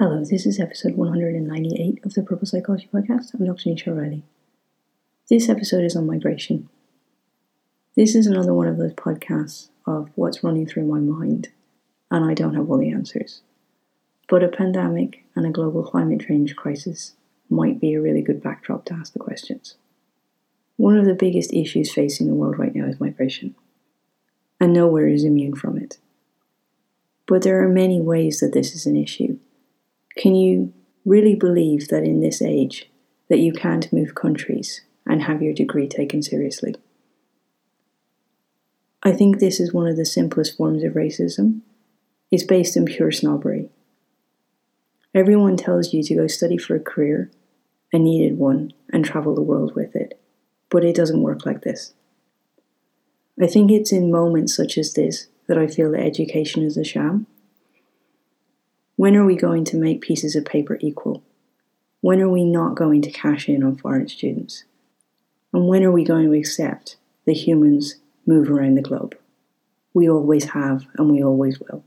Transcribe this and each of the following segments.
Hello, this is episode 198 of the Purple Psychology Podcast. I'm Dr. Nisha Riley. This episode is on migration. This is another one of those podcasts of what's running through my mind, and I don't have all the answers. But a pandemic and a global climate change crisis might be a really good backdrop to ask the questions. One of the biggest issues facing the world right now is migration, and nowhere is immune from it. But there are many ways that this is an issue. Can you really believe that in this age that you can't move countries and have your degree taken seriously? I think this is one of the simplest forms of racism. It's based in pure snobbery. Everyone tells you to go study for a career, a needed one, and travel the world with it. But it doesn't work like this. I think it's in moments such as this that I feel that education is a sham. When are we going to make pieces of paper equal? When are we not going to cash in on foreign students? And when are we going to accept that humans move around the globe? We always have and we always will.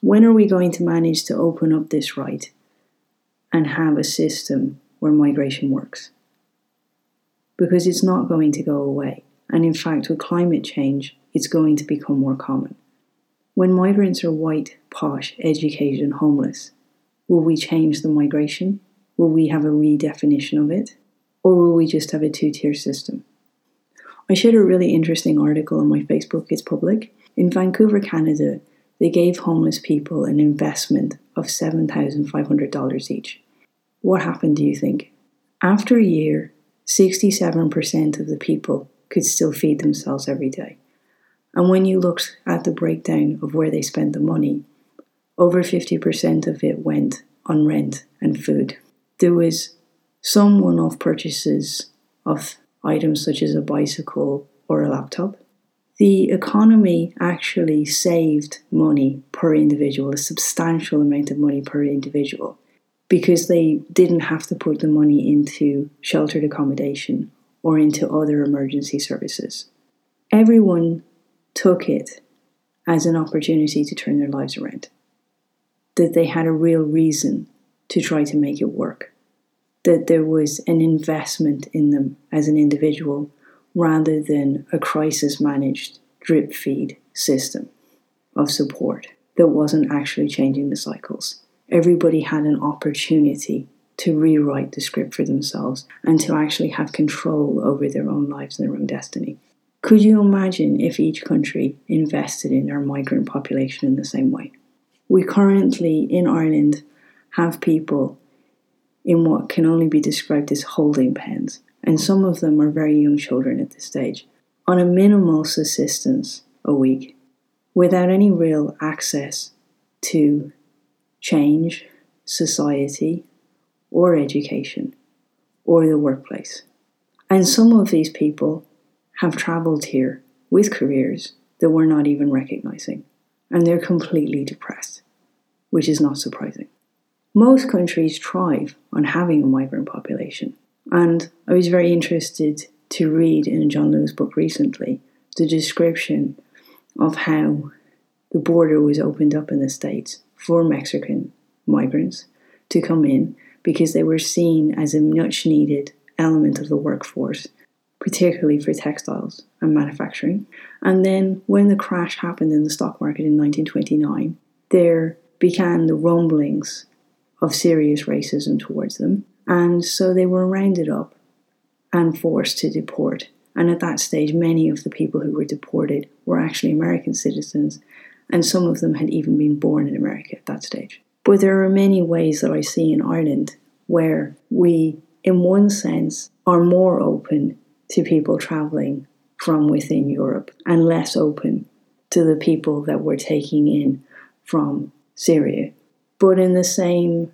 When are we going to manage to open up this right and have a system where migration works? Because it's not going to go away. And in fact, with climate change, it's going to become more common. When migrants are white, posh, educated, and homeless, will we change the migration? Will we have a redefinition of it? Or will we just have a two tier system? I shared a really interesting article on my Facebook, it's public. In Vancouver, Canada, they gave homeless people an investment of $7,500 each. What happened, do you think? After a year, 67% of the people could still feed themselves every day. And when you looked at the breakdown of where they spent the money, over 50% of it went on rent and food. There was some one off purchases of items such as a bicycle or a laptop. The economy actually saved money per individual, a substantial amount of money per individual, because they didn't have to put the money into sheltered accommodation or into other emergency services. Everyone took it as an opportunity to turn their lives around. That they had a real reason to try to make it work. That there was an investment in them as an individual rather than a crisis managed drip feed system of support that wasn't actually changing the cycles. Everybody had an opportunity to rewrite the script for themselves and to actually have control over their own lives and their own destiny. Could you imagine if each country invested in their migrant population in the same way? We currently in Ireland have people in what can only be described as holding pens, and some of them are very young children at this stage, on a minimal subsistence a week, without any real access to change, society, or education, or the workplace. And some of these people have travelled here with careers that we're not even recognizing, and they're completely depressed, which is not surprising. Most countries thrive on having a migrant population, and I was very interested to read in John Lewis book recently the description of how the border was opened up in the States for Mexican migrants to come in because they were seen as a much needed element of the workforce particularly for textiles and manufacturing. And then when the crash happened in the stock market in 1929, there began the rumblings of serious racism towards them. And so they were rounded up and forced to deport. And at that stage, many of the people who were deported were actually American citizens, and some of them had even been born in America at that stage. But there are many ways that I see in Ireland where we, in one sense, are more open to people traveling from within Europe and less open to the people that we're taking in from Syria. But in the same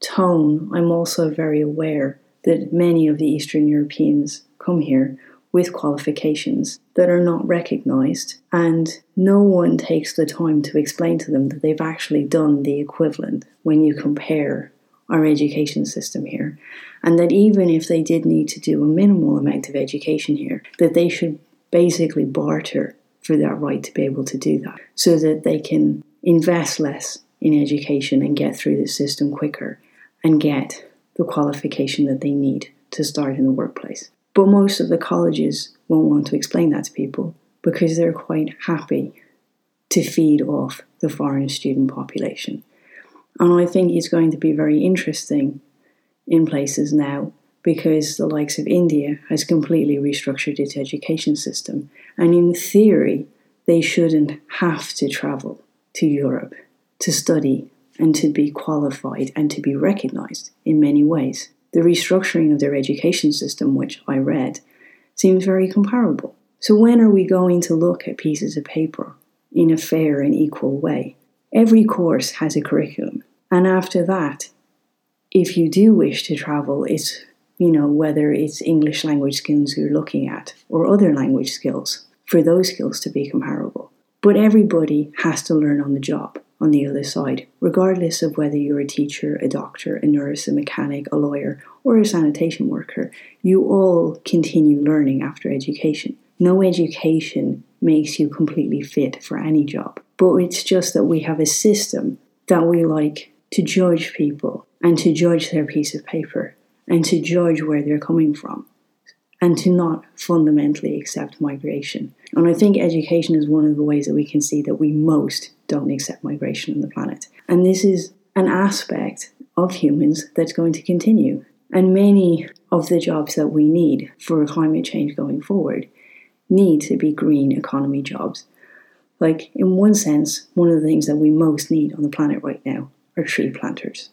tone, I'm also very aware that many of the Eastern Europeans come here with qualifications that are not recognized, and no one takes the time to explain to them that they've actually done the equivalent when you compare our education system here. And that even if they did need to do a minimal amount of education here, that they should basically barter for that right to be able to do that so that they can invest less in education and get through the system quicker and get the qualification that they need to start in the workplace. But most of the colleges won't want to explain that to people because they're quite happy to feed off the foreign student population. And I think it's going to be very interesting in places now because the likes of India has completely restructured its education system. And in theory, they shouldn't have to travel to Europe to study and to be qualified and to be recognized in many ways. The restructuring of their education system, which I read, seems very comparable. So, when are we going to look at pieces of paper in a fair and equal way? Every course has a curriculum, and after that, if you do wish to travel, it's you know whether it's English language skills you're looking at or other language skills for those skills to be comparable. But everybody has to learn on the job on the other side, regardless of whether you're a teacher, a doctor, a nurse, a mechanic, a lawyer, or a sanitation worker. You all continue learning after education. No education makes you completely fit for any job, but it's just that we have a system that we like to judge people and to judge their piece of paper and to judge where they're coming from and to not fundamentally accept migration. And I think education is one of the ways that we can see that we most don't accept migration on the planet. And this is an aspect of humans that's going to continue. And many of the jobs that we need for climate change going forward need to be green economy jobs. Like, in one sense, one of the things that we most need on the planet right now are tree planters.